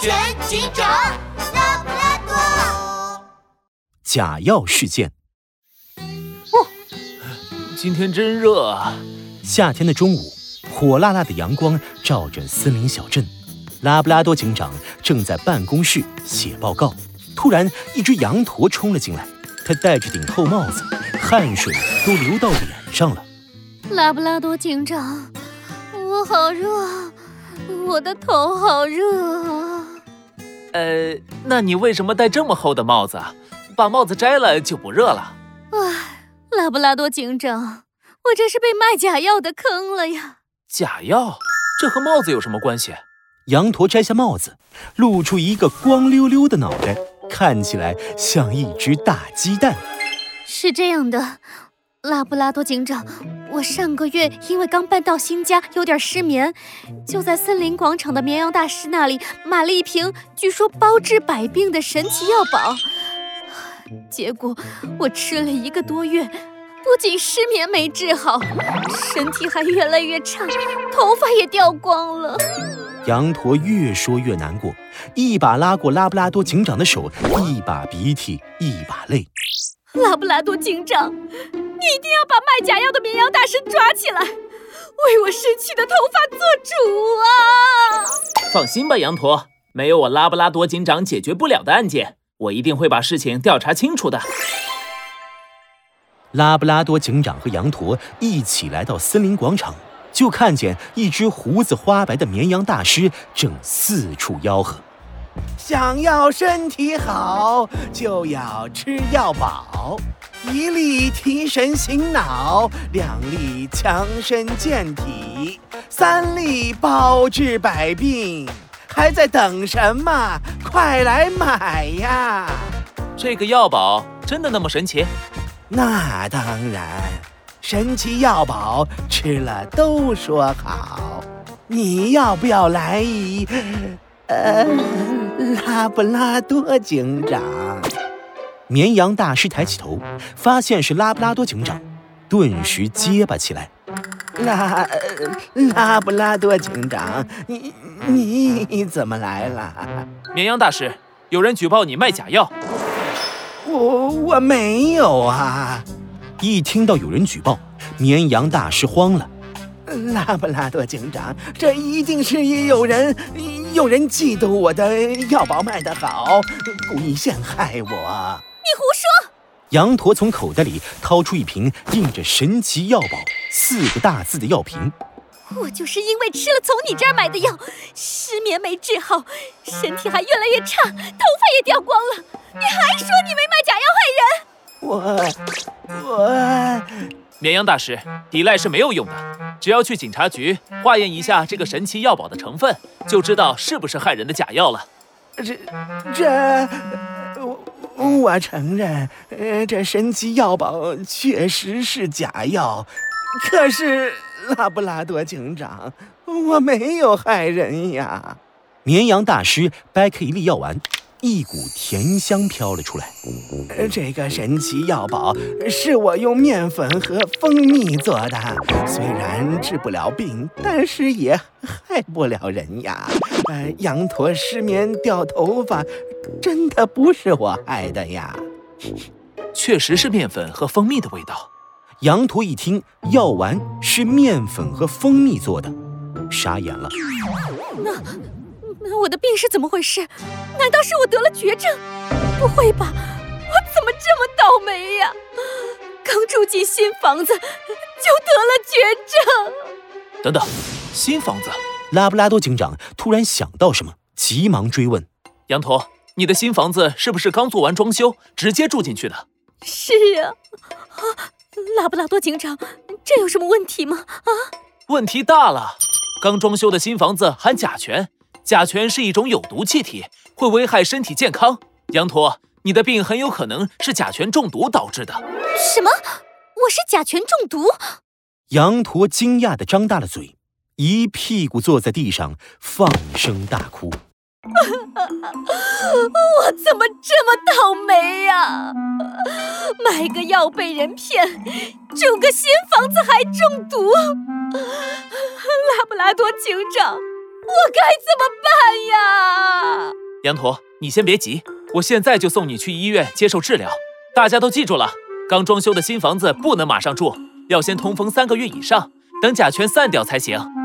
全警长拉布拉多。假药事件。哦，今天真热啊！夏天的中午，火辣辣的阳光照着森林小镇。拉布拉多警长正在办公室写报告，突然，一只羊驼冲了进来。他戴着顶厚帽子，汗水都流到脸上了。拉布拉多警长，我好热，我的头好热。呃，那你为什么戴这么厚的帽子？把帽子摘了就不热了。唉，拉布拉多警长，我这是被卖假药的坑了呀！假药？这和帽子有什么关系？羊驼摘下帽子，露出一个光溜溜的脑袋，看起来像一只大鸡蛋。是这样的，拉布拉多警长，我上个月因为刚搬到新家，有点失眠，就在森林广场的绵羊大师那里买了一瓶据说包治百病的神奇药宝。结果我吃了一个多月，不仅失眠没治好，身体还越来越差，头发也掉光了。羊驼越说越难过，一把拉过拉布拉多警长的手，一把鼻涕一把泪。拉布拉多警长，你一定要把卖假药的绵羊大师抓起来，为我失去的头发做主啊！放心吧，羊驼，没有我拉布拉多警长解决不了的案件，我一定会把事情调查清楚的。拉布拉多警长和羊驼一起来到森林广场。就看见一只胡子花白的绵羊大师正四处吆喝：“想要身体好，就要吃药宝，一粒提神醒脑，两粒强身健体，三粒包治百病，还在等什么？快来买呀！”这个药宝真的那么神奇？那当然。神奇药宝吃了都说好，你要不要来一？呃，拉布拉多警长。绵羊大师抬起头，发现是拉布拉多警长，顿时结巴起来。拉拉布拉多警长，你你怎么来了？绵羊大师，有人举报你卖假药。我我没有啊。一听到有人举报，绵羊大师慌了。拉布拉多警长，这一定是有人有人嫉妒我的药宝卖得好，故意陷害我。你胡说！羊驼从口袋里掏出一瓶印着“神奇药宝”四个大字的药瓶。我就是因为吃了从你这儿买的药，失眠没治好，身体还越来越差，头发也掉光了。你还说你没卖假药害人？我。我，绵羊大师，抵赖是没有用的，只要去警察局化验一下这个神奇药宝的成分，就知道是不是害人的假药了。这，这，我我承认，呃，这神奇药宝确实是假药，可是拉布拉多警长，我没有害人呀。绵羊大师掰开一粒药丸。一股甜香飘了出来。这个神奇药宝是我用面粉和蜂蜜做的，虽然治不了病，但是也害不了人呀。呃，羊驼失眠掉头发，真的不是我害的呀。确实是面粉和蜂蜜的味道。羊驼一听药丸是面粉和蜂蜜做的，傻眼了。那那。我的病是怎么回事？难道是我得了绝症？不会吧，我怎么这么倒霉呀？刚住进新房子就得了绝症。等等，新房子？拉布拉多警长突然想到什么，急忙追问：“羊驼，你的新房子是不是刚做完装修，直接住进去的？”是啊。啊，拉布拉多警长，这有什么问题吗？啊，问题大了，刚装修的新房子含甲醛。甲醛是一种有毒气体，会危害身体健康。羊驼，你的病很有可能是甲醛中毒导致的。什么？我是甲醛中毒？羊驼惊讶地张大了嘴，一屁股坐在地上，放声大哭。我怎么这么倒霉呀？买个药被人骗，住个新房子还中毒。拉布拉多警长。我该怎么办呀？羊驼，你先别急，我现在就送你去医院接受治疗。大家都记住了，刚装修的新房子不能马上住，要先通风三个月以上，等甲醛散掉才行。